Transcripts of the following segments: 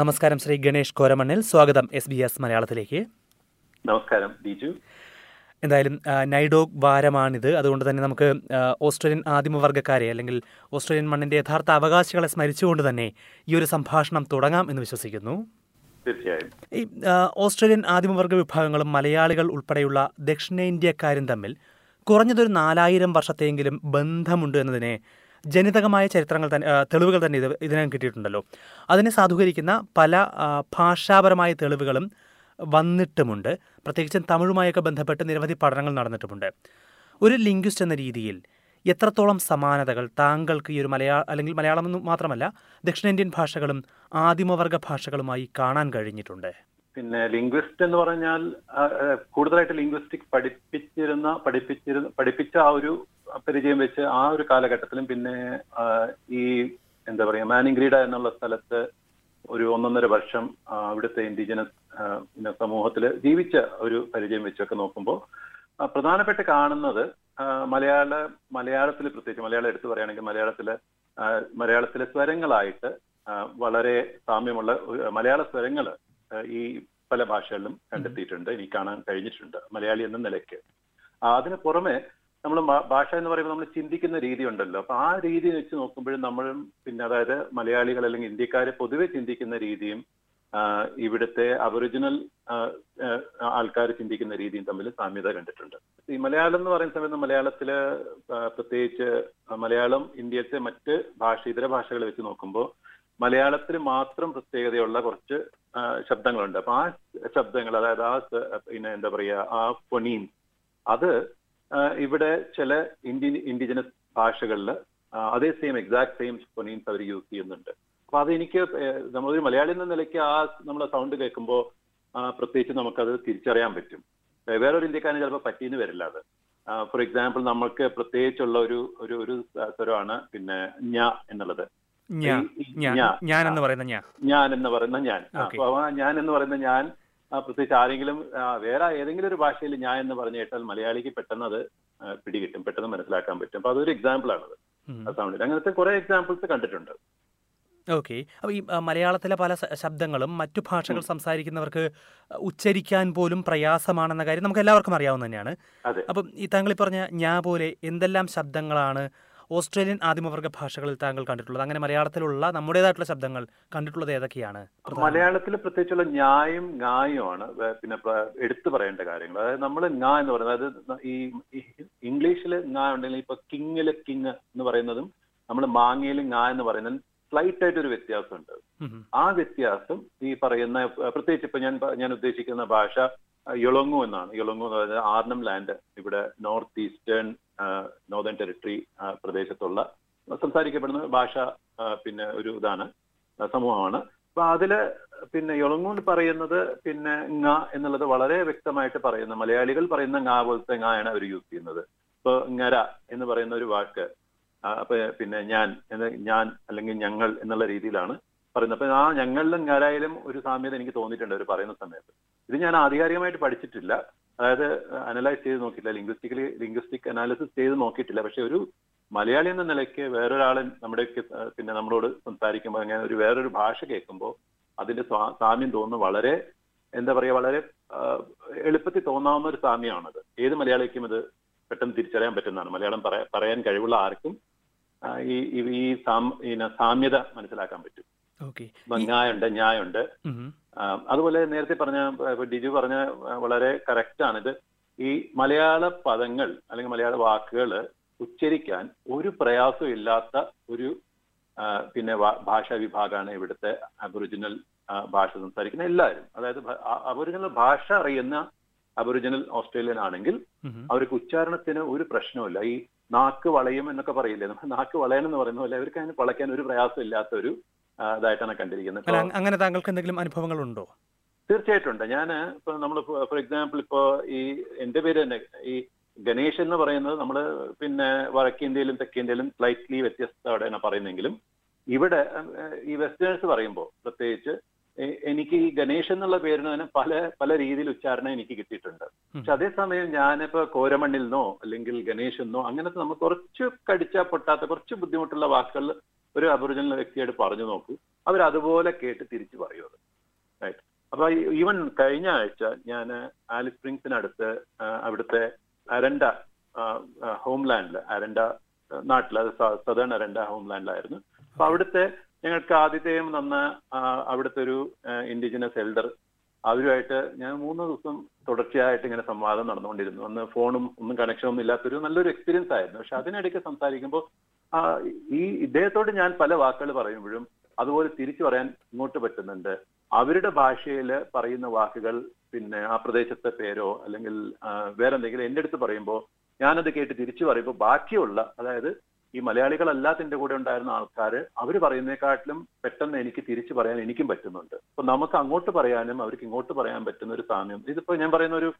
നമസ്കാരം ശ്രീ ഗണേഷ് കോരമണ്ണിൽ. സ്വാഗതം S B S മലയാളത്തിലേക്ക്. നമസ്കാരം ബിജു. എന്തായാലും നൈഡോഗ് വാരമാണിത്. അതുകൊണ്ട് തന്നെ നമുക്ക് ഓസ്ട്രേലിയൻ ആദിമവർഗക്കാരെ അല്ലെങ്കിൽ ഓസ്ട്രേലിയൻ മണ്ണിന്റെ യഥാർത്ഥ അവകാശികളെ സ്മരിച്ചുകൊണ്ട് തന്നെ ഈ ഒരു സംഭാഷണം തുടങ്ങാം എന്ന് വിശ്വസിക്കുന്നു. തീർച്ചയായും. ഈ ഓസ്ട്രേലിയൻ ആദിമവർഗ വിഭാഗങ്ങളും മലയാളികൾ ഉൾപ്പെടെയുള്ള ദക്ഷിണേന്ത്യക്കാരും തമ്മിൽ കുറഞ്ഞതൊരു നാലായിരം വർഷത്തെയെങ്കിലും ബന്ധമുണ്ട് എന്നതിനെ ജനിതകമായ ചരിത്രങ്ങൾ തന്നെ തെളിവുകൾ തന്നെ ഇത് ഇതിനകം കിട്ടിയിട്ടുണ്ടല്ലോ. അതിനെ സാധൂകരിക്കുന്ന പല ഭാഷാപരമായ തെളിവുകളും വന്നിട്ടുമുണ്ട്. പ്രത്യേകിച്ചും തമിഴുമായൊക്കെ ബന്ധപ്പെട്ട് നിരവധി പഠനങ്ങൾ നടന്നിട്ടുമുണ്ട്. ഒരു ലിംഗ്വിസ്റ്റ് എന്ന രീതിയിൽ എത്രത്തോളം സമാനതകൾ താങ്കൾക്ക് ഈ ഒരു മലയാള അല്ലെങ്കിൽ മലയാളം എന്ന് മാത്രമല്ല ദക്ഷിണേന്ത്യൻ ഭാഷകളും ആദിമവർഗ ഭാഷകളുമായി കാണാൻ കഴിഞ്ഞിട്ടുണ്ട്? പിന്നെ ലിംഗ്വിസ്റ്റ് എന്ന് പറഞ്ഞാൽ കൂടുതലായിട്ട് ലിംഗ്വിസ്റ്റിക് പഠിപ്പിച്ചിരുന്ന പഠിപ്പിച്ചിരുന്ന പഠിപ്പിച്ച ആ ഒരു പരിചയം വെച്ച് ആ ഒരു കാലഘട്ടത്തിലും പിന്നെ ഈ എന്താ പറയാ മാനിംഗ്രീഡ എന്നുള്ള സ്ഥലത്ത് ഒരു ഒന്നൊന്നര വർഷം അവിടുത്തെ ഇൻഡിജിനസ് സമൂഹത്തിൽ ജീവിച്ച ഒരു പരിചയം വെച്ചൊക്കെ നോക്കുമ്പോൾ പ്രധാനപ്പെട്ട് കാണുന്നത് മലയാള മലയാളത്തിൽ പ്രത്യേകിച്ച് മലയാളം എടുത്തു പറയുകയാണെങ്കിൽ മലയാളത്തിലെ മലയാളത്തിലെ സ്വരങ്ങളായിട്ട് വളരെ സാമ്യമുള്ള മലയാള സ്വരങ്ങൾ ഈ പല ഭാഷകളിലും കണ്ടെത്തിയിട്ടുണ്ട്. എനിക്ക് കാണാൻ കഴിഞ്ഞിട്ടുണ്ട് മലയാളി എന്ന നിലയ്ക്ക്. അതിന് പുറമെ നമ്മൾ ഭാഷ എന്ന് പറയുമ്പോൾ നമ്മൾ ചിന്തിക്കുന്ന രീതി ഉണ്ടല്ലോ അപ്പൊ ആ രീതി വെച്ച് നോക്കുമ്പോഴും നമ്മളും പിന്നെ അതായത് മലയാളികൾ അല്ലെങ്കിൽ ഇന്ത്യക്കാർ പൊതുവെ ചിന്തിക്കുന്ന രീതിയും ഇവിടുത്തെ അബൊറിജിനൽ ആൾക്കാർ ചിന്തിക്കുന്ന രീതിയും തമ്മിൽ സാമ്യത കണ്ടിട്ടുണ്ട്. ഈ മലയാളം എന്ന് പറയുന്ന സമയത്ത് മലയാളത്തിൽ പ്രത്യേകിച്ച് മലയാളം ഇന്ത്യത്തെ മറ്റ് ഭാഷ ഇതര ഭാഷകൾ വെച്ച് നോക്കുമ്പോൾ മലയാളത്തിൽ മാത്രം പ്രത്യേകതയുള്ള കുറച്ച് ശബ്ദങ്ങളുണ്ട്. അപ്പൊ ആ ശബ്ദങ്ങൾ അതായത് ആ പിന്നെ എന്താ പറയാ ആ ഫൊണീൻ അത് ഇവിടെ ചില ഇന്ത്യൻ ഇൻഡിജിനസ് ഭാഷകളിൽ അതേ സെയിം എക്സാക്ട് സെയിം ഫൊണീംസ് അവർ യൂസ് ചെയ്യുന്നുണ്ട്. അപ്പൊ അതെനിക്ക് നമ്മളൊരു മലയാളി എന്ന നിലയ്ക്ക് ആ നമ്മൾ സൗണ്ട് കേൾക്കുമ്പോൾ പ്രത്യേകിച്ച് നമുക്കത് തിരിച്ചറിയാൻ പറ്റും. വേറൊരു ഇന്ത്യക്കാരന് ചിലപ്പോൾ പറ്റിയെന്ന് വരില്ല അത്. ഫോർ എക്സാമ്പിൾ നമുക്ക് പ്രത്യേകിച്ചുള്ള ഒരു ഒരു ഒരു സ്വരമാണ് പിന്നെ ഞ എന്നുള്ളത്. ഞാൻ എന്ന് പറയുന്ന ഞാൻ ഞാൻ എന്ന് പറയുന്ന ഞാൻ അപ്പൊ ഞാൻ എന്ന് പറയുന്ന ഞാൻ പ്രത്യേകിച്ച് ആരെങ്കിലും വേറെ ഏതെങ്കിലും ഒരു ഭാഷയിൽ ഞാൻ എന്ന് പറഞ്ഞു കേട്ടാൽ മലയാളിക്ക് പെട്ടെന്ന് അത് പിടികിട്ടും പെട്ടെന്ന് മനസ്സിലാക്കാൻ പറ്റും. അപ്പൊ അതൊരു എക്സാമ്പിൾ ആണത്. സൗണ്ടിൽ അങ്ങനത്തെ കുറെ എക്സാമ്പിൾസ് കണ്ടിട്ടുണ്ട്. ഓക്കെ. അപ്പോൾ ഈ മലയാളത്തിലെ പല ശബ്ദങ്ങളും മറ്റു ഭാഷകൾ സംസാരിക്കുന്നവർക്ക് ഉച്ചരിക്കാൻ പോലും പ്രയാസമാണെന്ന കാര്യം നമുക്ക് എല്ലാവർക്കും അറിയാവുന്ന തന്നെയാണ് അപ്പം ഈ താങ്കൾ പറഞ്ഞ ഞാ പോലെ എന്തെല്ലാം ശബ്ദങ്ങളാണ് ഓസ്ട്രേലിയൻ ആദിമവർഗ ഭാഷകളിൽ താങ്കൾ കണ്ടിട്ടുള്ളത്. അങ്ങനെ മലയാളത്തിലുള്ള നമ്മുടേതായിട്ടുള്ള ശബ്ദങ്ങൾ കണ്ടിട്ടുള്ളത് ഏതൊക്കെയാണ്? മലയാളത്തിൽ പ്രത്യേകിച്ചുള്ള ഞായും ങായുമാണ് പിന്നെ എടുത്തു പറയേണ്ട കാര്യങ്ങൾ. അതായത് നമ്മൾ ങ എന്ന് പറയുന്നത് അതായത് ഈ ഇംഗ്ലീഷിൽ ങ ഉണ്ടെങ്കിൽ ഇപ്പൊ കിങ്ങിൽ കിങ് എന്ന് പറയുന്നതും നമ്മൾ മാങ്ങയിൽ ങ എന്ന് പറയുന്നതും സ്ലൈറ്റ് ആയിട്ട് ഒരു വ്യത്യാസമുണ്ട്. ആ വ്യത്യാസം ഈ പറയുന്ന പ്രത്യേകിച്ച് ഇപ്പൊ ഞാൻ ഞാൻ ഉദ്ദേശിക്കുന്ന ഭാഷ യൊളൊങ്ങു എന്നാണ്. യൊളൊങ്ങു എന്ന് പറയുന്നത് ആർണം ലാൻഡ് ഇവിടെ നോർത്ത് ഈസ്റ്റേൺ നോർത്തേൺ ടെറിട്ടറി പ്രദേശത്തുള്ള സംസാരിക്കപ്പെടുന്ന ഭാഷ പിന്നെ ഒരു ഇതാണ് സമൂഹമാണ്. അപ്പൊ അതിൽ പിന്നെ യൊളങ്ങു പറയുന്നത് പിന്നെ ങ എന്നുള്ളത് വളരെ വ്യക്തമായിട്ട് പറയുന്ന മലയാളികൾ പറയുന്ന ങ പോലത്തെ ആണ് അവർ യൂസ് ചെയ്യുന്നത്. ഇപ്പൊ ങ്ങര എന്ന് പറയുന്ന ഒരു വാക്ക് അപ്പൊ പിന്നെ ഞാൻ ഞാൻ അല്ലെങ്കിൽ ഞങ്ങൾ എന്നുള്ള രീതിയിലാണ് പറയുന്നത്. അപ്പൊ ആ ഞങ്ങളിലും ഞാരായാലും ഒരു സാമ്യത എനിക്ക് തോന്നിയിട്ടുണ്ട് അവർ പറയുന്ന സമയത്ത്. ഇത് ഞാൻ ആധികാരികമായിട്ട് പഠിച്ചിട്ടില്ല. അതായത് അനലൈസ് ചെയ്ത് നോക്കിയിട്ടില്ല. ലിംഗ്വിസ്റ്റിക്കലി ലിംഗ്വിസ്റ്റിക് അനാലിസിസ് ചെയ്ത് നോക്കിയിട്ടില്ല. പക്ഷെ ഒരു മലയാളി എന്ന നിലയ്ക്ക് വേറൊരാളെ നമ്മുടെ പിന്നെ നമ്മളോട് സംസാരിക്കുമ്പോൾ അങ്ങനെ ഒരു വേറൊരു ഭാഷ കേൾക്കുമ്പോൾ അതിന്റെ സാമ്യം തോന്നുന്നു വളരെ എന്താ പറയാ വളരെ എളുപ്പത്തിൽ തോന്നാവുന്ന ഒരു സാമ്യമാണത്. ഏത് മലയാളിക്കും ഇത് പെട്ടെന്ന് തിരിച്ചറിയാൻ പറ്റുന്നതാണ്. മലയാളം പറയാ- പറയാൻ കഴിവുള്ള ആർക്കും ഈ ഈ- സാമ്യത മനസ്സിലാക്കാൻ പറ്റും. ന്യായുണ്ട് ഇപ്പൊ അതുപോലെ നേരത്തെ പറഞ്ഞ ഡിജു പറഞ്ഞ വളരെ കറക്റ്റ് ഇത് ഈ മലയാള പദങ്ങൾ അല്ലെങ്കിൽ മലയാള വാക്കുകൾ ഉച്ചരിക്കാൻ ഒരു പ്രയാസവും ഇല്ലാത്ത ഒരു പിന്നെ ഭാഷാ വിഭാഗമാണ് ഇവിടുത്തെ അബൊറിജിനൽ ഭാഷ സംസാരിക്കുന്ന എല്ലാവരും. അതായത് അബൊറിജിനൽ ഭാഷ അറിയുന്ന അബൊറിജിനൽ ഓസ്ട്രേലിയൻ ആണെങ്കിൽ. അവർക്ക് ഉച്ചാരണത്തിന് ഒരു പ്രശ്നവുമില്ല. ഈ നാക്ക് വളയും എന്നൊക്കെ പറയില്ലേ? നമ്മൾ നാക്ക് വളയണം എന്ന് പറയുന്ന പോലെ അവർക്ക് അതിന് വളയ്ക്കാൻ ഒരു പ്രയാസം ഇല്ലാത്ത ഒരു ഇതായിട്ടാണ് കണ്ടിരിക്കുന്നത്. അങ്ങനെ താങ്കൾക്ക് എന്തെങ്കിലും അനുഭവങ്ങളുണ്ടോ? തീർച്ചയായിട്ടും ഉണ്ട്. ഞാൻ ഇപ്പൊ നമ്മൾ ഫോർ എക്സാമ്പിൾ ഇപ്പോ ഈ എന്റെ പേര് തന്നെ ഈ ഗണേഷ് എന്ന് പറയുന്നത് നമ്മൾ പിന്നെ വടക്കേന്ത്യയിലും തെക്കേന്ത്യയിലും സ്ലൈറ്റ്ലി വ്യത്യസ്തമായിട്ടാണ് പറയുന്നെങ്കിലും ഇവിടെ ഈ വെസ്റ്റേൺസ് പറയുമ്പോൾ പ്രത്യേകിച്ച് എനിക്ക് ഈ ഗണേഷ് എന്നുള്ള പേരിന് തന്നെ പല പല രീതിയിൽ ഉച്ചാരണം എനിക്ക് കിട്ടിയിട്ടുണ്ട്. പക്ഷെ അതേസമയം ഞാനിപ്പോ കോരമണ്ണിൽ നിന്നോ അല്ലെങ്കിൽ ഗണേഷ് എന്നോ അങ്ങനത്തെ നമുക്ക് കുറച്ച് കടിച്ചാൽ പൊട്ടാത്ത കുറച്ച് ബുദ്ധിമുട്ടുള്ള വാക്കുകൾ ഒരു അബോറിജിനൽ വ്യക്തിയായിട്ട് പറഞ്ഞു നോക്കൂ. അവർ അതുപോലെ കേട്ട് തിരിച്ചു പറയും റൈറ്റ് അപ്പൊ ഈവൻ കഴിഞ്ഞ ആഴ്ച ഞാൻ ആലിസ് സ്പ്രിങ്സിനടുത്ത് അവിടുത്തെ അരണ്ട ഹോംലാൻഡിൽ അരണ്ട നാട്ടിൽ അത് സദേൺ അരണ്ട ഹോംലാൻഡിലായിരുന്നു. അപ്പൊ അവിടുത്തെ ഞങ്ങൾക്ക് ആദ്യത്തെയും നന്ന അവിടുത്തെ ഒരു ഇൻഡിജിനസ് എൽഡർ അവരുമായിട്ട് ഞാൻ മൂന്ന് ദിവസം തുടർച്ചയായിട്ട് ഇങ്ങനെ സംവാദം നടന്നുകൊണ്ടിരുന്നു. അന്ന് ഫോണും ഒന്നും കണക്ഷനൊന്നും ഇല്ലാത്തൊരു നല്ലൊരു എക്സ്പീരിയൻസ് ആയിരുന്നു. പക്ഷെ അതിനിടയ്ക്ക് സംസാരിക്കുമ്പോൾ ഈ ഇദ്ദേഹത്തോട് ഞാൻ പല വാക്കുകൾ പറയുമ്പോഴും അതുപോലെ തിരിച്ചു പറയാൻ ഇങ്ങോട്ട് പറ്റുന്നുണ്ട്. അവരുടെ ഭാഷയിൽ പറയുന്ന വാക്കുകൾ പിന്നെ ആ പ്രദേശത്തെ പേരോ അല്ലെങ്കിൽ വേറെ എന്തെങ്കിലും എന്റെ അടുത്ത് പറയുമ്പോൾ ഞാനത് കേട്ട് തിരിച്ചു പറയുമ്പോൾ ബാക്കിയുള്ള അതായത് ഈ മലയാളികളല്ലാത്ത എന്റെ കൂടെ ഉണ്ടായിരുന്ന ആൾക്കാർ അവർ പറയുന്നതിനെക്കാട്ടിലും പെട്ടെന്ന് എനിക്ക് തിരിച്ചു പറയാൻ എനിക്കും പറ്റുന്നുണ്ട്. അപ്പൊ നമുക്ക് അങ്ങോട്ട് പറയാനും അവർക്ക് ഇങ്ങോട്ട് പറയാൻ പറ്റുന്ന ഒരു സാമ്യം. ഇതിപ്പോ ഞാൻ പറയുന്ന ഒരു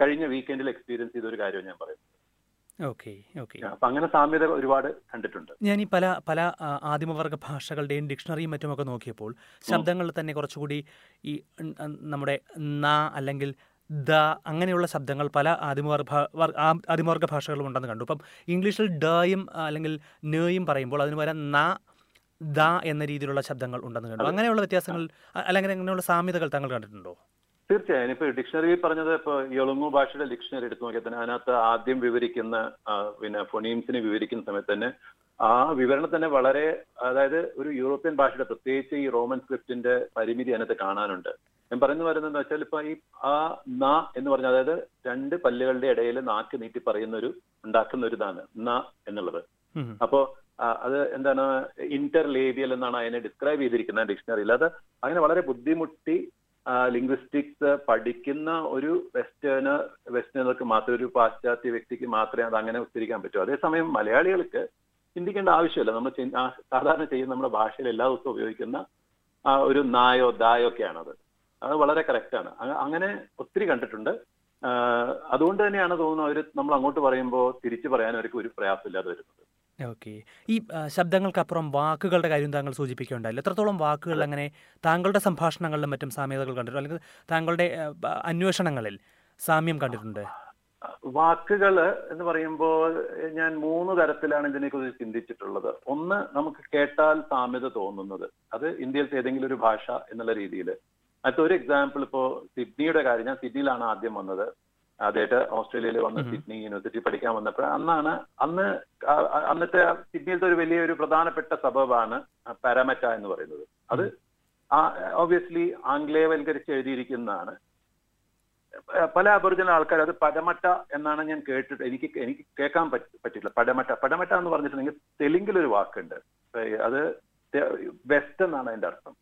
കഴിഞ്ഞ വീക്കെൻഡിൽ എക്സ്പീരിയൻസ് ചെയ്ത ഒരു കാര്യം ഞാൻ പറയുന്നത്. അപ്പൊ അങ്ങനെ സാമ്യത ഒരുപാട് കണ്ടിട്ടുണ്ട്. ഞാൻ ഈ പല പല ആദിമവർഗ ഭാഷകളുടെയും ഡിക്ഷണറിയും മറ്റുമൊക്കെ നോക്കിയപ്പോൾ ശബ്ദങ്ങളിൽ തന്നെ കുറച്ചുകൂടി ഈ നമ്മുടെ ന അല്ലെങ്കിൽ ദ അങ്ങനെയുള്ള ശബ്ദങ്ങൾ പല ആദിമവർഗ ആദിമവർഗ ഭാഷകളും ഉണ്ടെന്ന് കണ്ടു. ഇപ്പം ഇംഗ്ലീഷിൽ ഡയും അല്ലെങ്കിൽ നേയും പറയുമ്പോൾ അതിന് പകരം ന ദ എന്ന രീതിയിലുള്ള ശബ്ദങ്ങൾ ഉണ്ടെന്ന് കണ്ടു. അങ്ങനെയുള്ള വ്യത്യാസങ്ങൾ അല്ലെങ്കിൽ അങ്ങനെയുള്ള സാമ്യതകൾ താങ്കൾ കണ്ടിട്ടുണ്ടോ? തീർച്ചയായും. ഇപ്പൊ ഡിക്ഷണറി പറഞ്ഞത് ഇപ്പൊ എളുങ്ങു ഭാഷയുടെ ഡിക്ഷണറി എടുത്തു നോക്കിയാൽ തന്നെ അതിനകത്ത് ആദ്യം വിവരിക്കുന്ന പിന്നെ ഫൊണീംസിനെ വിവരിക്കുന്ന സമയത്ത് തന്നെ ആ വിവരണം തന്നെ വളരെ അതായത് ഒരു യൂറോപ്യൻ ഭാഷയുടെ പ്രത്യേകിച്ച് ഈ റോമൻ സ്ക്രിപ്റ്റിന്റെ പരിമിതി അതിനകത്ത് കാണാനുണ്ട്. ഞാൻ പറയുന്നത് വരുന്നത് വെച്ചാൽ ഇപ്പൊ ഈ ആ ന എന്ന് പറഞ്ഞ അതായത് രണ്ട് പല്ലുകളുടെ ഇടയിൽ നാക്ക് നീട്ടി പറയുന്ന ഒരു ഉണ്ടാക്കുന്ന ഒരു ഇതാണ് ന എന്നുള്ളത്. അപ്പോ അത് എന്താണ് ഇന്റർലേബിയൽ എന്നാണ് അതിനെ ഡിസ്ക്രൈബ് ചെയ്തിരിക്കുന്നത് ഡിക്ഷണറിയിൽ. അത് അങ്ങനെ വളരെ ബുദ്ധിമുട്ടി ലിംഗ്വിസ്റ്റിക്സ് പഠിക്കുന്ന ഒരു വെസ്റ്റേണ് വെസ്റ്റേണർക്ക് മാത്രം ഒരു പാശ്ചാത്യ വ്യക്തിക്ക് മാത്രമേ അത് അങ്ങനെ ഉച്ചരിക്കാൻ പറ്റൂ. അതേസമയം മലയാളികൾക്ക് ചിന്തിക്കേണ്ട ആവശ്യമില്ല. നമ്മൾ സാധാരണ ചെയ്യുന്ന നമ്മുടെ ഭാഷയിൽ എല്ലാ ദിവസവും ഉപയോഗിക്കുന്ന ഒരു നായോ ദായോ ഒക്കെയാണത്. അത് വളരെ കറക്റ്റാണ് അങ്ങനെ ഒത്തിരി കണ്ടിട്ടുണ്ട്. അതുകൊണ്ട് തന്നെയാണ് തോന്നുന്നത് അവർ നമ്മൾ അങ്ങോട്ട് പറയുമ്പോൾ തിരിച്ചു പറയാൻ അവർക്ക് ഒരു പ്രയാസമില്ലാതെ വരുന്നത്. ഓക്കെ. ഈ ശബ്ദങ്ങൾക്കപ്പുറം വാക്കുകളുടെ കാര്യം താങ്കൾ സൂചിപ്പിക്കുകയുണ്ടായില്ല. എത്രത്തോളം വാക്കുകൾ അങ്ങനെ താങ്കളുടെ സംഭാഷണങ്ങളിലും മറ്റും സാമ്യതകൾ കണ്ടിട്ടുണ്ട്? അല്ലെങ്കിൽ താങ്കളുടെ അന്വേഷണങ്ങളിൽ സാമ്യം കണ്ടിട്ടുണ്ട്? വാക്കുകൾ എന്ന് പറയുമ്പോൾ ഞാൻ മൂന്ന് തരത്തിലാണ് ഇതിനെക്കുറിച്ച് ചിന്തിച്ചിട്ടുള്ളത്. ഒന്ന് നമുക്ക് കേട്ടാൽ സാമ്യത തോന്നുന്നത്. അത് ഇന്ത്യയിലത്തെ ഏതെങ്കിലും ഒരു ഭാഷ എന്നുള്ള രീതിയിൽ. അടുത്ത ഒരു എക്സാമ്പിൾ ഇപ്പോ സിഡ്നിയുടെ കാര്യം. ഞാൻ സിഡ്നിയിലാണ് ആദ്യം വന്നത്. ആദ്യമായിട്ട് ഓസ്ട്രേലിയയിൽ വന്ന് സിഡ്നി യൂണിവേഴ്സിറ്റി പഠിക്കാൻ വന്നപ്പോൾ അന്നാണ് അന്ന് അന്നത്തെ സിഡ്നിയിലത്തെ ഒരു വലിയൊരു പ്രധാനപ്പെട്ട സബബാണ് പാരാമറ്റ എന്ന് പറയുന്നത്. അത് ഓബിയസ്ലി ആംഗ്ലേയവൽക്കരിച്ച് എഴുതിയിരിക്കുന്നതാണ്. പല അബോറിജിനൽ ആൾക്കാർ അത് പടമട്ട എന്നാണ് ഞാൻ കേട്ടിട്ട് എനിക്ക് എനിക്ക് കേൾക്കാൻ പറ്റ- പറ്റില്ല പടമട്ട പടമട്ട എന്ന് പറഞ്ഞിട്ടുണ്ടെങ്കിൽ തെലുങ്കിലൊരു വാക്കുണ്ട്. അത് വെസ്റ്റ് എന്നാണ് അതിന്റെ അർത്ഥം.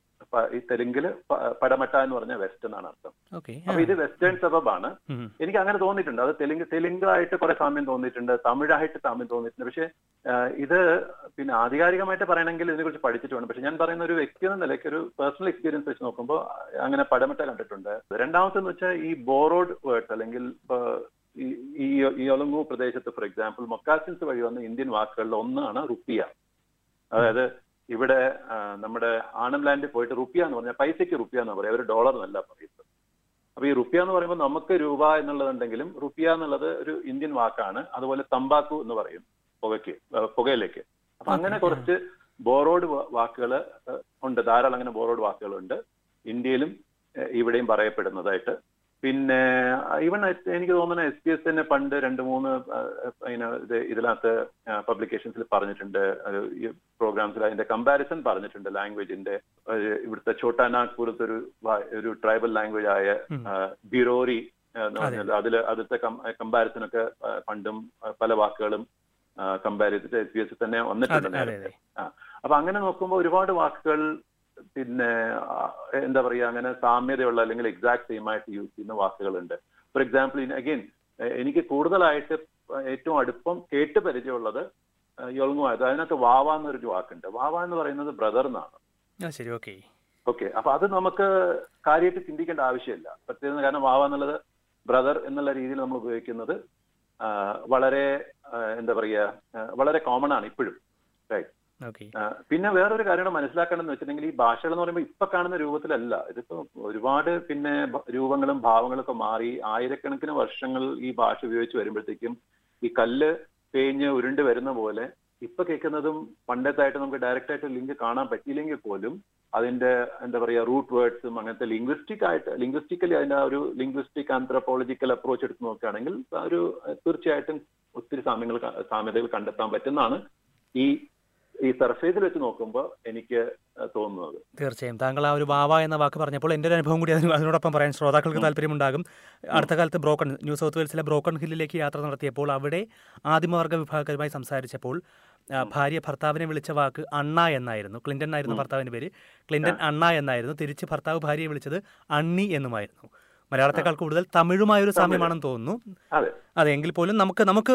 ഈ തെലുങ്കിൽ പടമട്ട എന്ന് പറഞ്ഞ വെസ്റ്റ് എന്നാണ് അർത്ഥം. ഓക്കെ അപ്പൊ ഇത് വെസ്റ്റേൺ സബബാണ്. എനിക്ക് അങ്ങനെ തോന്നിയിട്ടുണ്ട്. അത് തെലുങ്ക് തെലുങ്കായിട്ട് കുറെ സാമ്യം തോന്നിയിട്ടുണ്ട് തമിഴായിട്ട് സാമ്യം തോന്നിയിട്ടുണ്ട്. പക്ഷെ ഇത് പിന്നെ ആധികാരികമായിട്ട് പറയണമെങ്കിൽ ഇതിനെക്കുറിച്ച് പഠിച്ചിട്ട് വേണം. പക്ഷെ ഞാൻ പറയുന്ന ഒരു വ്യക്തി എന്ന നിലയ്ക്ക് ഒരു പേഴ്സണൽ എക്സ്പീരിയൻസ് വെച്ച് നോക്കുമ്പോൾ അങ്ങനെ പടമട്ട കണ്ടിട്ടുണ്ട്. രണ്ടാമത്തെന്ന് വെച്ചാൽ ഈ ബോറോഡ് വേർഡ്സ് അല്ലെങ്കിൽ ഈ- ഈ ഒലങ്ങു പ്രദേശത്ത് ഫോർ എക്സാമ്പിൾ മൊക്കാസിൻസ് വഴി വന്ന ഇന്ത്യൻ വാക്കുകളിൽ ഒന്നാണ് റുപ്പിയ. അതായത് ഇവിടെ നമ്മുടെ ആണം ലാൻഡിൽ പോയിട്ട് റുപ്യ എന്ന് പറഞ്ഞാൽ പൈസയ്ക്ക് റുപ്യ എന്ന് പറയും. അവർ ഡോളർ എന്നല്ല പറയുന്നത്. അപ്പൊ ഈ റുപ്യ എന്ന് പറയുമ്പോൾ നമുക്ക് രൂപ എന്നുള്ളതുണ്ടെങ്കിലും റുപ്യ എന്നുള്ളത് ഒരു ഇന്ത്യൻ വാക്കാണ്. അതുപോലെ തമ്പാക്കു എന്ന് പറയും പുകയ്ക്ക് പുകയിലേക്ക്. അപ്പൊ അങ്ങനെ കുറച്ച് ബോറോഡ് വാക്കുകൾ ഉണ്ട്. ധാരാളം അങ്ങനെ ബോറോഡ് വാക്കുകളുണ്ട്. ഇന്ത്യയിലും ഇവിടെയും പറയപ്പെടുന്നതായിട്ട് പിന്നെ ഈവൻ എനിക്ക് തോന്നുന്നു എസ് പി എസ് തന്നെ പണ്ട് രണ്ട് മൂന്ന് ഇത് ഇതിനകത്ത് പബ്ലിക്കേഷൻസിൽ പറഞ്ഞിട്ടുണ്ട്. ഈ പ്രോഗ്രാംസിൽ അതിന്റെ കമ്പാരിസൺ പറഞ്ഞിട്ടുണ്ട്. ലാംഗ്വേജിന്റെ ഇവിടുത്തെ ഛോട്ടാ നാഗ്പൂരത്തെ ഒരു ഒരു ട്രൈബൽ ലാംഗ്വേജ് ആയ ബിറോറി എന്ന്. പറഞ്ഞാൽ അതിൽ അതിലത്തെ കമ്പാരിസൺ ഒക്കെ പണ്ടും പല വാക്കുകളും കമ്പയർ ചെയ്തിട്ട് എസ് പി എസ് തന്നെ വന്നിട്ടുണ്ട് നേരത്തെ. അപ്പൊ അങ്ങനെ നോക്കുമ്പോൾ ഒരുപാട് വാക്കുകൾ പിന്നെ എന്താ പറയുക അങ്ങനെ സാമ്യതയുള്ള അല്ലെങ്കിൽ എക്സാക്ട് സെയിം ആയിട്ട് യൂസ് ചെയ്യുന്ന വാക്കുകളുണ്ട്. ഫോർ എക്സാമ്പിൾ അഗെയിൻ എനിക്ക് കൂടുതലായിട്ട് ഏറ്റവും അടുപ്പം കേട്ട് പരിചയമുള്ളത് യൊളങ്ങുമായത് അതിനകത്ത് വാവ എന്നൊരു വാക്കുണ്ട്. വാവ എന്ന് പറയുന്നത് ബ്രദർ എന്നാണ്. ശരി ഓക്കെ ഓക്കെ അപ്പൊ അത് നമുക്ക് കാര്യമായിട്ട് ചിന്തിക്കേണ്ട ആവശ്യമില്ല. പ്രത്യേകം കാരണം വാവ എന്നുള്ളത് ബ്രദർ എന്നുള്ള രീതിയിൽ നമ്മൾ ഉപയോഗിക്കുന്നത് വളരെ എന്താ പറയുക വളരെ കോമൺ ആണ് ഇപ്പോഴും. റൈറ്റ് പിന്നെ വേറൊരു കാര്യം കൂടെ മനസ്സിലാക്കേണ്ടതെന്ന് വെച്ചിട്ടുണ്ടെങ്കിൽ ഈ ഭാഷകൾ എന്ന് പറയുമ്പോൾ ഇപ്പൊ കാണുന്ന രൂപത്തിലല്ല. ഇതിപ്പോ ഒരുപാട് പിന്നെ രൂപങ്ങളും ഭാവങ്ങളും ഒക്കെ മാറി ആയിരക്കണക്കിന് വർഷങ്ങൾ ഈ ഭാഷ ഉപയോഗിച്ച് വരുമ്പോഴത്തേക്കും ഈ കല്ല് പേഞ്ഞ് ഉരുണ്ട് വരുന്ന പോലെ ഇപ്പൊ കേൾക്കുന്നതും പണ്ടത്തായിട്ട് നമുക്ക് ഡയറക്റ്റ് ആയിട്ട് ലിങ്ക് കാണാൻ പറ്റിയില്ലെങ്കിൽ പോലും അതിന്റെ എന്താ പറയാ റൂട്ട് വേർഡ്സും അങ്ങനത്തെ ലിംഗ്വിസ്റ്റിക് ആയിട്ട് ലിംഗ്വിസ്റ്റിക്കലി അതിന്റെ ഒരു ലിംഗ്വിസ്റ്റിക് ആന്ത്രപ്പോളജിക്കൽ അപ്രോച്ച് എടുത്ത് നോക്കുകയാണെങ്കിൽ ഒരു തീർച്ചയായിട്ടും ഒത്തിരി സാമ്യങ്ങൾ സാമ്യതകൾ കണ്ടെത്താൻ പറ്റുന്നതാണ്. ഈ ഈ സർഫേസിൽ വെച്ച് നോക്കുമ്പോൾ എനിക്ക് തോന്നുന്നത്. തീർച്ചയായും. താങ്കൾ ആ ഒരു ബാവ എന്ന വാക്ക് പറഞ്ഞപ്പോൾ എന്റെ ഒരു അനുഭവം കൂടി അതിന് അതിനോടൊപ്പം പറയാൻ ശ്രോതാക്കൾക്ക് താല്പര്യമുണ്ടാകും. അടുത്ത കാലത്ത് ബ്രോക്കൺ ന്യൂ സൗത്ത് വെയിൽസിലെ ബ്രോക്കൺ ഹില്ലിലേക്ക് യാത്ര നടത്തിയപ്പോൾ അവിടെ ആദിമവർഗ വിഭാഗക്കാരുമായി സംസാരിച്ചപ്പോൾ ഭാര്യ ഭർത്താവിനെ വിളിച്ച വാക്ക് അണ്ണ എന്നായിരുന്നു. ക്ലിന്റൺ ആയിരുന്നു ഭർത്താവിന്റെ പേര്. ക്ലിന്റൺ അണ്ണ എന്നായിരുന്നു. തിരിച്ച് ഭർത്താവ് ഭാര്യയെ വിളിച്ചത് അണ്ണി എന്നുമായിരുന്നു. മലയാളത്തെക്കാൾ കൂടുതൽ തമിഴുമായ ഒരു സാമ്യമാണെന്ന് തോന്നുന്നു. അതെ. എങ്കിൽ പോലും നമുക്ക് നമുക്ക്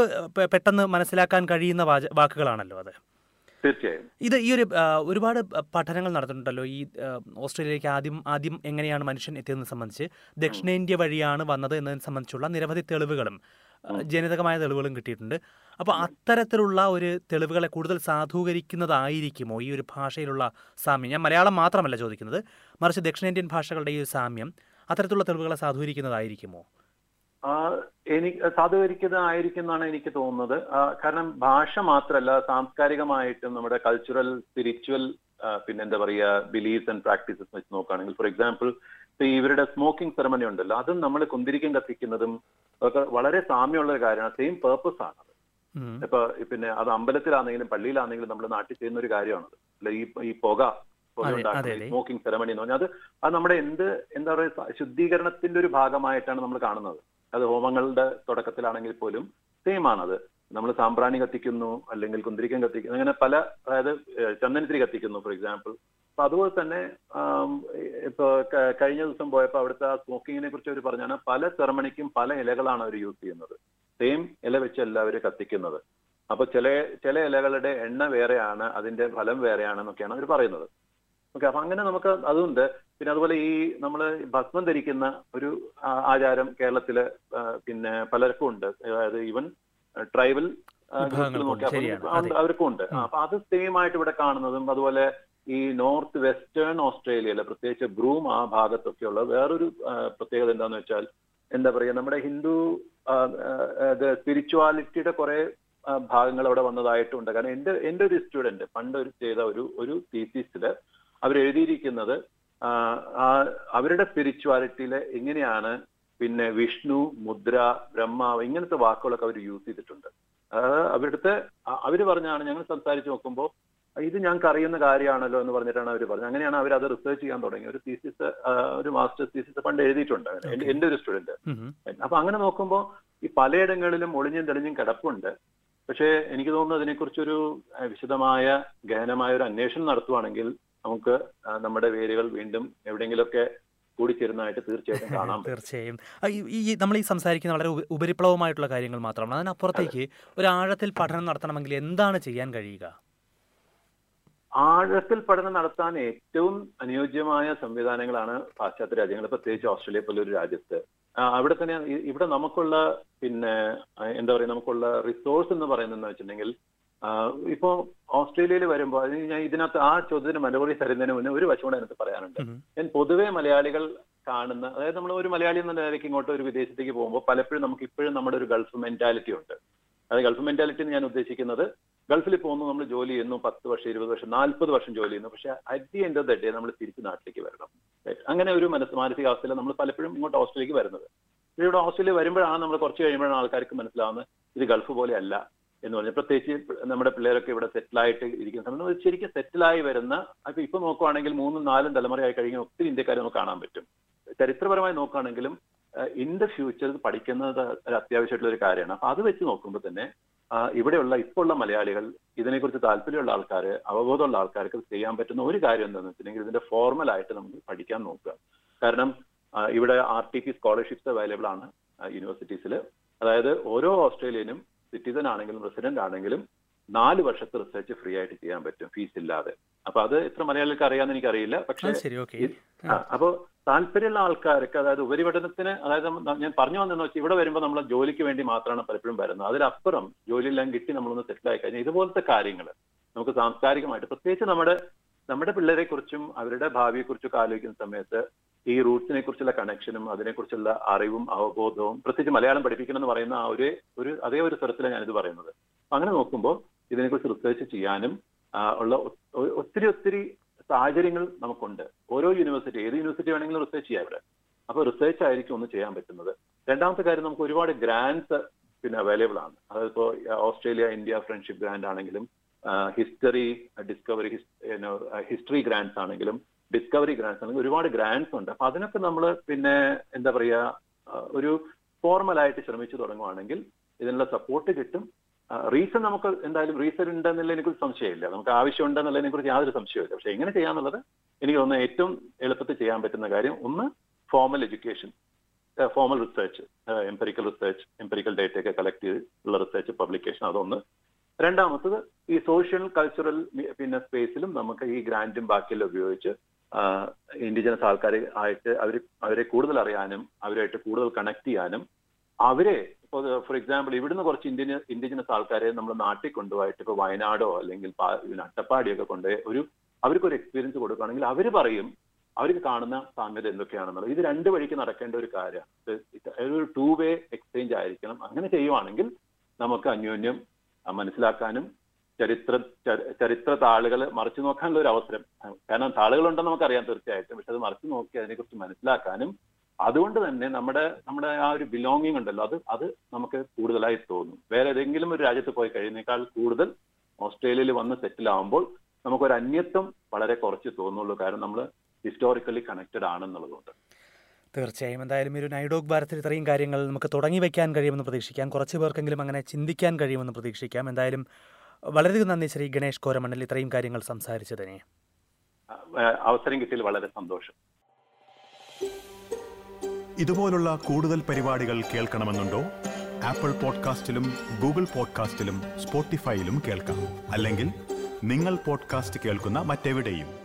പെട്ടെന്ന് മനസ്സിലാക്കാൻ കഴിയുന്ന വാക്കുകളാണല്ലോ അത്. തീർച്ചയായും. ഇത് ഈ ഒരു ഒരുപാട് പഠനങ്ങൾ നടന്നിട്ടുണ്ടല്ലോ. ഈ ഓസ്ട്രേലിയയിലേക്ക് ആദ്യം ആദ്യം എങ്ങനെയാണ് മനുഷ്യൻ എത്തിയതെന്ന് സംബന്ധിച്ച്. ദക്ഷിണേന്ത്യ വഴിയാണ് വന്നത് എന്നതിനെ സംബന്ധിച്ചുള്ള നിരവധി തെളിവുകളും ജനിതകമായ തെളിവുകളും കിട്ടിയിട്ടുണ്ട്. അപ്പോൾ അത്തരത്തിലുള്ള ഒരു തെളിവുകളെ കൂടുതൽ സാധൂകരിക്കുന്നതായിരിക്കുമോ ഈ ഒരു ഭാഷയിലുള്ള സാമ്യം? ഞാൻ മലയാളം മാത്രമല്ല ചോദിക്കുന്നത്. മറിച്ച് ദക്ഷിണേന്ത്യൻ ഭാഷകളുടെ ഈ ഒരു സാമ്യം അത്തരത്തിലുള്ള തെളിവുകളെ സാധൂകരിക്കുന്നതായിരിക്കുമോ? എനിക്ക് സാധൂകരിക്കുന്നതായിരിക്കും എന്നാണ് എനിക്ക് തോന്നുന്നത്. കാരണം ഭാഷ മാത്രമല്ല സാംസ്കാരികമായിട്ടും നമ്മുടെ കൾച്ചറൽ സ്പിരിച്വൽ പിന്നെ എന്താ പറയുക ബിലീഫ്സ് ആൻഡ് പ്രാക്ടീസസ് വെച്ച് നോക്കുകയാണെങ്കിൽ ഫോർ എക്സാമ്പിൾ ഇപ്പൊ ഇവരുടെ സ്മോക്കിംഗ് സെറമണി ഉണ്ടല്ലോ അതും നമ്മൾ കുന്തിരിക്കം കത്തിക്കുന്നതും ഒക്കെ വളരെ സാമ്യമുള്ള ഒരു കാര്യമാണ് സെയിം പേർപ്പസ് ആണ് അത്. ഇപ്പൊ പിന്നെ അത് അമ്പലത്തിലാണെങ്കിലും പള്ളിയിലാണെങ്കിലും നമ്മൾ നാട്ടിൽ ചെയ്യുന്ന ഒരു കാര്യമാണത്. അല്ല ഈ ഈ പുക. സ്മോക്കിംഗ് സെറമണി എന്ന് പറഞ്ഞാൽ അത് അത് നമ്മുടെ എന്ത് എന്താ പറയുക ശുദ്ധീകരണത്തിന്റെ ഒരു ഭാഗമായിട്ടാണ് നമ്മൾ കാണുന്നത്. അത് ഹോമങ്ങളുടെ തുടക്കത്തിലാണെങ്കിൽ പോലും സെയിം ആണത്. നമ്മൾ സാമ്പ്രാണി കത്തിക്കുന്നു അല്ലെങ്കിൽ കുന്തിരിക്കം കത്തിക്കുന്നു അങ്ങനെ പല അതായത് ചന്ദനത്തിരി കത്തിക്കുന്നു ഫോർ എക്സാമ്പിൾ അപ്പൊ അതുപോലെ തന്നെ ആം, ഇപ്പൊ കഴിഞ്ഞ ദിവസം പോയപ്പോ അവിടുത്തെ സ്മോക്കിങ്ങിനെ കുറിച്ച് അവർ പറഞ്ഞാണ് പല സെറമണിക്കും പല ഇലകളാണ് അവർ യൂസ് ചെയ്യുന്നത്. സെയിം ഇല വെച്ച് എല്ലാവരും കത്തിക്കുന്നത്. അപ്പൊ ചില ചില ഇലകളുടെ എണ്ണ വേറെയാണ് അതിന്റെ ഫലം വേറെയാണ് എന്നൊക്കെയാണ് അവർ പറയുന്നത്. ഓക്കെ അപ്പൊ അങ്ങനെ നമുക്ക് അതുണ്ട്. പിന്നെ അതുപോലെ ഈ നമ്മൾ ഭസ്മം ധരിക്കുന്ന ഒരു ആചാരം കേരളത്തിൽ പിന്നെ പലർക്കും ഉണ്ട്. അതായത് ഈവൻ ട്രൈബൽ. അവർക്കും ഉണ്ട്. അപ്പൊ അത് സെയിം ആയിട്ട് ഇവിടെ കാണുന്നതും അതുപോലെ ഈ നോർത്ത് വെസ്റ്റേൺ ഓസ്ട്രേലിയയിലെ പ്രത്യേകിച്ച് ബ്രൂം ആ ഭാഗത്തൊക്കെയുള്ള വേറൊരു പ്രത്യേകത എന്താന്ന് വെച്ചാൽ എന്താ പറയുക നമ്മുടെ ഹിന്ദു സ്പിരിച്വാലിറ്റിയുടെ കുറെ ഭാഗങ്ങൾ അവിടെ വന്നതായിട്ടുണ്ട്. കാരണം എന്റെ എന്റെ ഒരു സ്റ്റുഡന്റ് പണ്ട് ഒരു ചെയ്ത ഒരു ഒരു തീസിസിൽ അവർ എഴുതിയിരിക്കുന്നത് ആ, ആ, അവരുടെ സ്പിരിച്വാലിറ്റിയിലെ എങ്ങനെയാണ് പിന്നെ വിഷ്ണു മുദ്ര ബ്രഹ്മാവ് ഇങ്ങനത്തെ വാക്കുകളൊക്കെ അവർ യൂസ് ചെയ്തിട്ടുണ്ട്. അവരുടെ അവർ പറഞ്ഞാണ് ഞങ്ങൾ സംസാരിച്ച് നോക്കുമ്പോൾ ഇത് ഞങ്ങൾക്ക് അറിയുന്ന കാര്യമാണല്ലോ എന്ന് പറഞ്ഞിട്ടാണ് അവർ പറഞ്ഞത്. അങ്ങനെയാണ് അവർ അത് റിസർച്ച് ചെയ്യാൻ തുടങ്ങി. ഒരു തീസിസ് ഒരു മാസ്റ്റേഴ്സ് തീസിസ് പണ്ട് എഴുതിയിട്ടുണ്ട്. എന്റെ- ഒരു സ്റ്റുഡന്റ്. അപ്പൊ അങ്ങനെ നോക്കുമ്പോൾ ഈ പലയിടങ്ങളിലും ഒളിഞ്ഞും തെളിഞ്ഞും കിടപ്പുണ്ട്. പക്ഷേ എനിക്ക് തോന്നുന്നു അതിനെക്കുറിച്ചൊരു വിശദമായ ഗഹനമായ ഒരു അന്വേഷണം നടത്തുവാണെങ്കിൽ നമുക്ക് നമ്മുടെ വേരുകൾ വീണ്ടും എവിടെയെങ്കിലുമൊക്കെ കൂടിച്ചേരുന്നതായിട്ട് തീർച്ചയായിട്ടും കാണാൻ പറ്റും. തീർച്ചയായും. ഈ- നമ്മൾ ഈ സംസാരിക്കുന്ന വളരെ ഉപരിപ്ലവമായിട്ടുള്ള കാര്യങ്ങൾ മാത്രമാണ്. അതിനപ്പുറത്തേക്ക് ഒരു ആഴത്തിൽ പഠനം നടത്തണമെങ്കിൽ എന്താണ് ചെയ്യാൻ കഴിയുക? ആഴത്തിൽ പഠനം നടത്താൻ ഏറ്റവും അനുയോജ്യമായ സംവിധാനങ്ങളാണ് പാശ്ചാത്യ രാജ്യങ്ങൾ. പ്രത്യേകിച്ച് ഓസ്ട്രേലിയ പോലെ ഒരു രാജ്യത്ത്. അവിടെ തന്നെ ഇവിടെ നമുക്കുള്ള പിന്നെ എന്താ പറയുക നമുക്കുള്ള റിസോഴ്സ് എന്ന് പറയുന്നതെന്ന് വെച്ചിട്ടുണ്ടെങ്കിൽ ഇപ്പോ ഓസ്ട്രേലിയയിൽ വരുമ്പോൾ അതിന് ഞാൻ ഇതിനകത്ത് ആ ചോദ്യത്തിന് മറുപടി തരുന്നതിന് മുന്നേ ഒരു വശം കൂടെ എനിക്ക് പറയാനുണ്ട്. ഞാൻ പൊതുവേ മലയാളികൾ കാണുന്ന അതായത് നമ്മൾ ഒരു മലയാളി എന്ന നിലയ്ക്ക് ഇങ്ങോട്ട് ഒരു വിദേശത്തേക്ക് പോകുമ്പോൾ പലപ്പോഴും നമുക്ക് ഇപ്പോഴും നമ്മുടെ ഒരു ഗൾഫ് മെന്റാലിറ്റി ഉണ്ട്. അത് ഗൾഫ് മെന്റാലിറ്റി എന്ന് ഞാൻ ഉദ്ദേശിക്കുന്നത് ഗൾഫിൽ പോകുന്നു നമ്മൾ ജോലി ചെയ്യുന്നു പത്ത് വർഷം ഇരുപത് വർഷം നാൽപ്പത് വർഷം ജോലി ചെയ്യുന്നു. പക്ഷെ at the end of the day നമ്മൾ തിരിച്ച് നാട്ടിലേക്ക് വരണം? അങ്ങനെ ഒരു മനസ്സ് മാനസികാവസ്ഥയിൽ നമ്മൾ പലപ്പോഴും ഇങ്ങോട്ട് ഓസ്ട്രേലിയക്ക് വരുന്നത്. ഇവിടെ ഓസ്ട്രേലിയ വരുമ്പോഴാണ് നമ്മൾ കുറച്ച് കഴിയുമ്പോഴാണ് ആൾക്കാർക്ക് മനസ്സിലാവുന്നത് ഇത് ഗൾഫ് പോലെ അല്ല. എന്ന് പറഞ്ഞാൽ പ്രത്യേകിച്ച് നമ്മുടെ പിള്ളേരൊക്കെ ഇവിടെ സെറ്റിലായിട്ട് ഇരിക്കുന്ന സമയത്ത് ശരിക്കും സെറ്റിലായി വരുന്ന അപ്പൊ ഇപ്പൊ നോക്കുവാണെങ്കിൽ മൂന്നും നാലും തലമുറയായി കഴിഞ്ഞ ഒത്തിരി ഇന്ത്യക്കാരെ നമുക്ക് കാണാൻ പറ്റും. ചരിത്രപരമായി നോക്കുകയാണെങ്കിലും ഇൻ ദ ഫ്യൂച്ചർ പഠിക്കുന്നത് ഒരു അത്യാവശ്യമായിട്ടുള്ള ഒരു കാര്യമാണ്. അപ്പൊ അത് വെച്ച് നോക്കുമ്പോൾ തന്നെ ഇവിടെയുള്ള ഇപ്പോൾ ഉള്ള മലയാളികൾ ഇതിനെക്കുറിച്ച് താല്പര്യമുള്ള ആൾക്കാർ അവബോധമുള്ള ആൾക്കാർക്ക് ചെയ്യാൻ പറ്റുന്ന ഒരു കാര്യം എന്താണെന്ന് വെച്ചിട്ടുണ്ടെങ്കിൽ ഇതിന്റെ ഫോർമൽ ആയിട്ട് നമുക്ക് പഠിക്കാൻ നോക്കുക. കാരണം ഇവിടെ R T P scholarships available ആണ് യൂണിവേഴ്സിറ്റീസിൽ. അതായത് ഓരോ ഓസ്ട്രേലിയനും സിറ്റിസൺ ആണെങ്കിലും റെസിഡന്റ് ആണെങ്കിലും നാല് വർഷത്തെ റിസർച്ച് ഫ്രീ ആയിട്ട് ചെയ്യാൻ പറ്റും ഫീസ് ഇല്ലാതെ. അപ്പൊ അത് എത്ര മലയാളികൾക്ക് അറിയാമെന്ന് എനിക്കറിയില്ല. പക്ഷേ പക്ഷെ ശരി ഓക്കെ ആ, അപ്പോ താല്പര്യമുള്ള ആൾക്കാർക്ക് അതായത് ഉപരിപഠനത്തിന് അതായത് ഞാൻ പറഞ്ഞു വന്നെന്ന് വെച്ചാൽ ഇവിടെ വരുമ്പോൾ നമ്മൾ ജോലിക്ക് വേണ്ടി മാത്രമാണ് പലപ്പോഴും വരുന്നത്. അതിലപ്പുറം ജോലിയെല്ലാം കിട്ടി നമ്മളൊന്ന് സെറ്റിൽ ആയി കഴിഞ്ഞാൽ ഇതുപോലത്തെ കാര്യങ്ങൾ നമുക്ക് സാംസ്കാരികമായിട്ട് പ്രത്യേകിച്ച് നമ്മുടെ നമ്മുടെ പിള്ളേരെ കുറിച്ചും അവരുടെ ഭാവിയെ കുറിച്ചൊക്കെ ആലോചിക്കുന്ന സമയത്ത് ഈ റൂട്ട്സിനെ കുറിച്ചുള്ള കണക്ഷനും അതിനെക്കുറിച്ചുള്ള അറിവും അവബോധവും പ്രത്യേകിച്ച് മലയാളം പഠിപ്പിക്കണം എന്ന് പറയുന്ന ആ ഒരു ഒരു അതേ ഒരു സ്ഥലത്തിലാണ് ഞാനിത് പറയുന്നത്. അങ്ങനെ നോക്കുമ്പോൾ ഇതിനെക്കുറിച്ച് റിസർച്ച് ചെയ്യാനും ഉള്ള ഒത്തിരി ഒത്തിരി സാഹചര്യങ്ങൾ നമുക്കുണ്ട്. ഓരോ യൂണിവേഴ്സിറ്റി ഏത് യൂണിവേഴ്സിറ്റി വേണമെങ്കിലും റിസർച്ച് ചെയ്യാം ഇവിടെ. അപ്പൊ റിസർച്ച് ആയിരിക്കും ഒന്ന് ചെയ്യാൻ പറ്റുന്നത്. രണ്ടാമത്തെ കാര്യം നമുക്ക് ഒരുപാട് ഗ്രാൻഡ്സ് പിന്നെ അവൈലബിൾ ആണ്. അതിപ്പോ ഓസ്ട്രേലിയ ഇന്ത്യ ഫ്രണ്ട്ഷിപ്പ് ഗ്രാൻഡ് ആണെങ്കിലും ഹിസ്റ്ററി ഡിസ്കവറി ഹിസ്റ്ററി ഗ്രാൻഡ്സ് ആണെങ്കിലും ഡിസ്കവറി ഗ്രാൻസ് അല്ലെങ്കിൽ ഒരുപാട് ഗ്രാൻസ് ഉണ്ട്. അപ്പൊ അതിനൊക്കെ നമ്മൾ പിന്നെ എന്താ പറയാ ഒരു ഫോർമലായിട്ട് ശ്രമിച്ചു തുടങ്ങുവാണെങ്കിൽ ഇതിനുള്ള സപ്പോർട്ട് കിട്ടും. റീസൺ നമുക്ക് എന്തായാലും റീസൺ ഉണ്ടെന്നുള്ളതിനെ കുറിച്ച് സംശയമില്ല. നമുക്ക് ആവശ്യം ഉണ്ടെന്നുള്ളതിനെ കുറിച്ച് യാതൊരു സംശയമില്ല പക്ഷെ എങ്ങനെ ചെയ്യാന്നുള്ളത് എനിക്ക് തോന്നുന്ന ഏറ്റവും എളുപ്പത്തിൽ ചെയ്യാൻ പറ്റുന്ന കാര്യം ഒന്ന് formal education formal research empirical research empirical data ഒക്കെ കളക്ട് ചെയ്ത് ഉള്ള റിസർച്ച് പബ്ലിക്കേഷൻ അതൊന്ന്. രണ്ടാമത്തത് ഈ സോഷ്യൽ കൾച്ചറൽ പിന്നെ സ്പേസിലും നമുക്ക് ഈ ഗ്രാൻഡും ബാക്കിയെല്ലാം ഉപയോഗിച്ച് ഇൻഡിജിനസ് ആൾക്കാർ ആയിട്ട് അവർ അവരെ കൂടുതൽ അറിയാനും അവരായിട്ട് കൂടുതൽ കണക്ട് ചെയ്യാനും അവരെ ഇപ്പോൾ ഫോർ എക്സാമ്പിൾ ഇവിടുന്ന് കുറച്ച് ഇന്ത്യൻ ഇൻഡിജിനസ് ആൾക്കാരെ നമ്മൾ നാട്ടിൽ കൊണ്ടുപോയിട്ട് ഇപ്പോൾ വയനാടോ അല്ലെങ്കിൽ അട്ടപ്പാടിയൊക്കെ കൊണ്ടുപോയി ഒരു അവർക്കൊരു എക്സ്പീരിയൻസ് കൊടുക്കുകയാണെങ്കിൽ അവർ പറയും അവർക്ക് കാണുന്ന സാമ്യത എന്തൊക്കെയാണെന്നുള്ളത്. ഇത് രണ്ട് വഴിക്ക് നടക്കേണ്ട ഒരു കാര്യമാണ്. ഒരു ടൂ വേ എക്സ്ചേഞ്ച് ആയിരിക്കണം. അങ്ങനെ ചെയ്യുവാണെങ്കിൽ നമുക്ക് അന്യോന്യം മനസ്സിലാക്കാനും ചരിത്ര ചരിത്ര താളുകൾ മറിച്ചു നോക്കാനുള്ള ഒരു അവസരം. കാരണം താളുകളുണ്ടെന്ന് നമുക്കറിയാം തീർച്ചയായിട്ടും. പക്ഷെ അത് മറിച്ചു നോക്കി അതിനെക്കുറിച്ച് മനസ്സിലാക്കാനും അതുകൊണ്ട് തന്നെ നമ്മുടെ നമ്മുടെ ആ ഒരു ബിലോങ്ങിങ് ഉണ്ടല്ലോ അത് അത് നമുക്ക് കൂടുതലായി തോന്നും. വേറെ ഏതെങ്കിലും ഒരു രാജ്യത്ത് പോയി കഴിയുന്നേക്കാൾ കൂടുതൽ ഓസ്ട്രേലിയയിൽ വന്ന് സെറ്റിൽ ആവുമ്പോൾ നമുക്കൊരു അന്യത്വം വളരെ കുറച്ച് തോന്നുള്ളൂ. കാരണം നമ്മൾ ഹിസ്റ്റോറിക്കലി കണക്റ്റഡ് ആണെന്നുള്ളതുകൊണ്ട്. തീർച്ചയായും. എന്തായാലും ഒരു നൈഡോഗ് ഭാരത്തിൽ ഇത്രയും കാര്യങ്ങൾ നമുക്ക് തുടങ്ങി വയ്ക്കാൻ കഴിയുമെന്ന് പ്രതീക്ഷിക്കാം. കുറച്ച് പേർക്കെങ്കിലും അങ്ങനെ ചിന്തിക്കാൻ കഴിയുമെന്ന് പ്രതീക്ഷിക്കാം. എന്തായാലും വളരെയധികം നന്ദി ശ്രീ ഗണേഷ് കോരമണ്ണൽ ഇത്രയും കാര്യങ്ങൾ സംസാരിച്ചതിന്. അവസരം കിട്ടിയതിൽ വളരെ സന്തോഷം. ഇതുപോലുള്ള കൂടുതൽ പരിപാടികൾ കേൾക്കണമെന്നുണ്ടോ? ആപ്പിൾ പോഡ്കാസ്റ്റിലും ഗൂഗിൾ പോഡ്കാസ്റ്റിലും സ്പോട്ടിഫൈയിലും കേൾക്കാം. അല്ലെങ്കിൽ നിങ്ങൾ പോഡ്കാസ്റ്റ് കേൾക്കുന്ന മറ്റെവിടെയും.